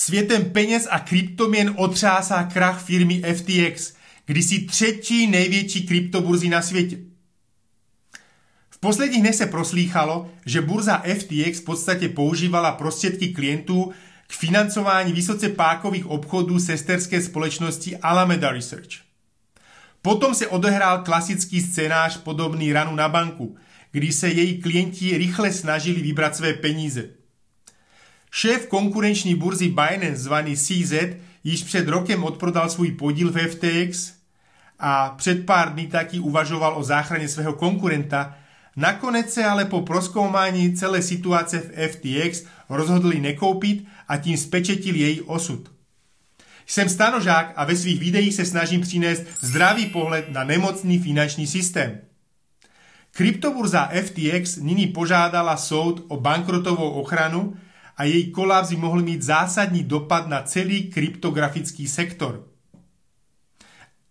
Světem peněz a kryptoměn otřásá krach firmy FTX, kdysi třetí největší kryptoburzy na světě. V posledních dnech se proslýchalo, že burza FTX v podstatě používala prostředky klientů k financování vysoce pákových obchodů sesterské společnosti Alameda Research. Potom se odehrál klasický scénář podobný ranu na banku, kdy se její klienti rychle snažili vybrat své peníze. Šéf konkurenční burzy Binance zvaný CZ již před rokem odprodal svůj podíl v FTX a před pár dní taky uvažoval o záchraně svého konkurenta, nakonec se ale po proskoumání celé situace v FTX rozhodli nekoupit a tím spečetil její osud. Jsem stanožák a ve svých videích se snažím přinést zdravý pohled na nemocný finanční systém. Kryptoburza FTX nyní požádala soud o bankrotovou ochranu a její kolaps by mohl mít zásadní dopad na celý kryptografický sektor.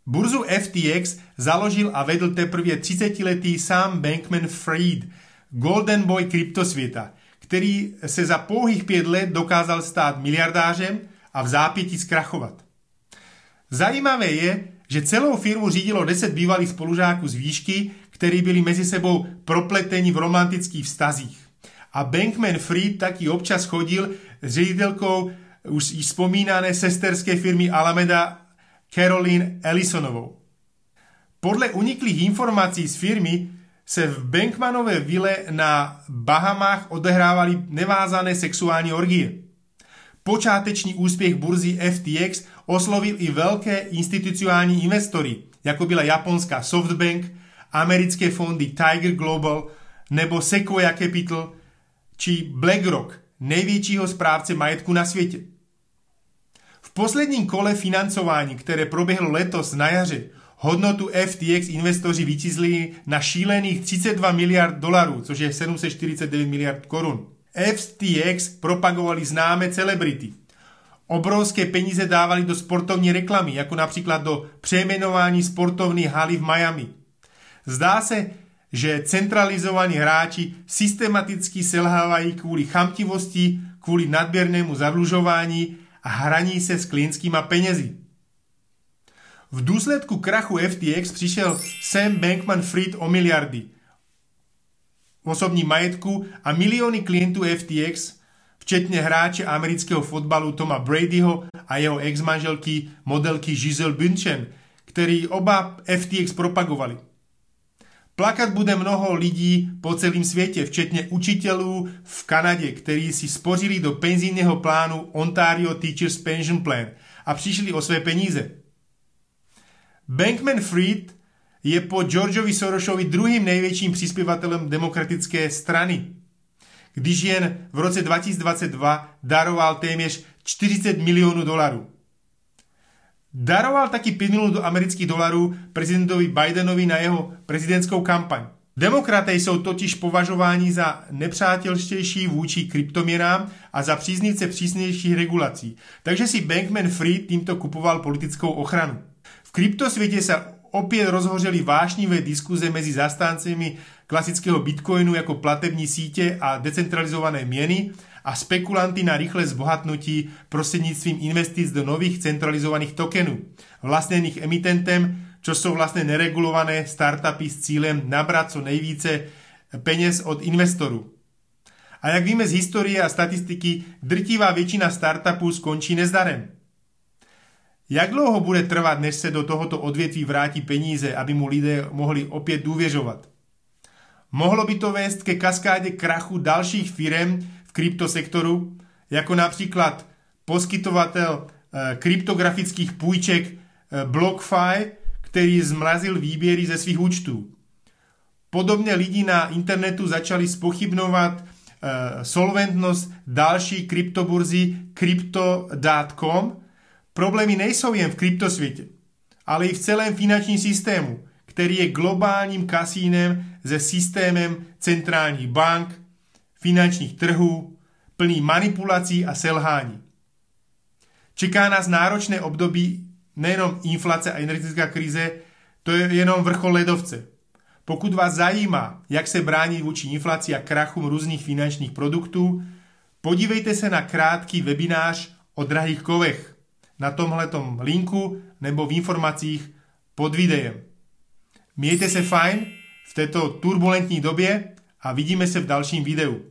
Burzu FTX založil a vedl teprve 30-letý Sam Bankman-Fried, Golden Boy kryptosvěta, který se za pouhých pět let dokázal stát miliardářem a v zápětí zkrachovat. Zajímavé je, že celou firmu řídilo deset bývalých spolužáků z výšky, kteří byli mezi sebou propleteni v romantických vztazích. A Bankman Fried taky občas chodil s ředitelkou už vzpomínané sesterské firmy Alameda Caroline Ellisonovou. Podle uniklých informací z firmy se v Bankmanové vile na Bahamách odehrávaly nevázané sexuální orgie. Počáteční úspěch burzy FTX oslovil i velké institucionální investory, jako byla japonská Softbank, americké fondy Tiger Global nebo Sequoia Capital či BlackRock, největšího správce majetku na světě. V posledním kole financování, které proběhlo letos na jaře, hodnotu FTX investoři vyčíslili na šílených 32 miliard dolarů, což je 749 miliard korun. FTX propagovali známé celebrity. Obrovské peníze dávali do sportovní reklamy, jako například do přejmenování sportovní haly v Miami. Zdá se, že centralizovaní hráči systematicky selhávají kvůli chamtivosti, kvůli nadběrnému zavlužování a hraní se s klientskýma penězi. V důsledku krachu FTX přišel Sam Bankman-Fried o miliardy osobní majetku a miliony klientů FTX, včetně hráče amerického fotbalu Toma Bradyho a jeho ex-manželky modelky Giselle Bündchen, který oba FTX propagovali. Plakat bude mnoho lidí po celém světě, včetně učitelů v Kanadě, kteří si spořili do penzijního plánu Ontario Teachers Pension Plan a přišli o své peníze. Bankman Fried je po Georgeovi Sorosovi druhým největším přispěvatelem demokratické strany, když jen v roce 2022 daroval téměř 40 milionů dolarů. Daroval taky 5 milionů amerických dolarů prezidentovi Bidenovi na jeho prezidentskou kampaň. Demokraté jsou totiž považováni za nepřátelštější vůči kryptoměnám a za příznivce přísnějších regulací, takže si Bankman Fried tímto kupoval politickou ochranu. V kryptosvětě se opět rozhořely vášnivé diskuze mezi zastáncemi klasického bitcoinu jako platební sítě a decentralizované měny a spekulanty na rychlé zbohatnutí prostřednictvím investic do nových centralizovaných tokenů, vlastněných emitentem, čo jsou vlastně neregulované startupy s cílem nabrat co nejvíce peněz od investorů. A jak víme z historie a statistiky, drtivá většina startupů skončí nezdarem. Jak dlouho bude trvat, než se do tohoto odvětví vrátí peníze, aby mu lidé mohli opět důvěřovat? Mohlo by to vést ke kaskádě krachu dalších firm v kryptosektoru, jako například poskytovatel e, kryptografických půjček e, BlockFi, který zmrazil výběry ze svých účtů. Podobně lidi na internetu začali spochybnovat e, solventnost další kryptoburzy Crypto.com, Problémy nejsou jen v kryptosvětě, ale i v celém finančním systému, který je globálním kasínem se systémem centrálních bank, finančních trhů, plný manipulací a selhání. Čeká nás náročné období nejenom inflace a energetická krize, to je jenom vrchol ledovce. Pokud vás zajímá, jak se bránit vůči inflaci a krachům různých finančních produktů, podívejte se na krátký webinář o drahých kovech na tomhletom linku nebo v informacích pod videem. Mějte se fajn v této turbulentní době a vidíme se v dalším videu.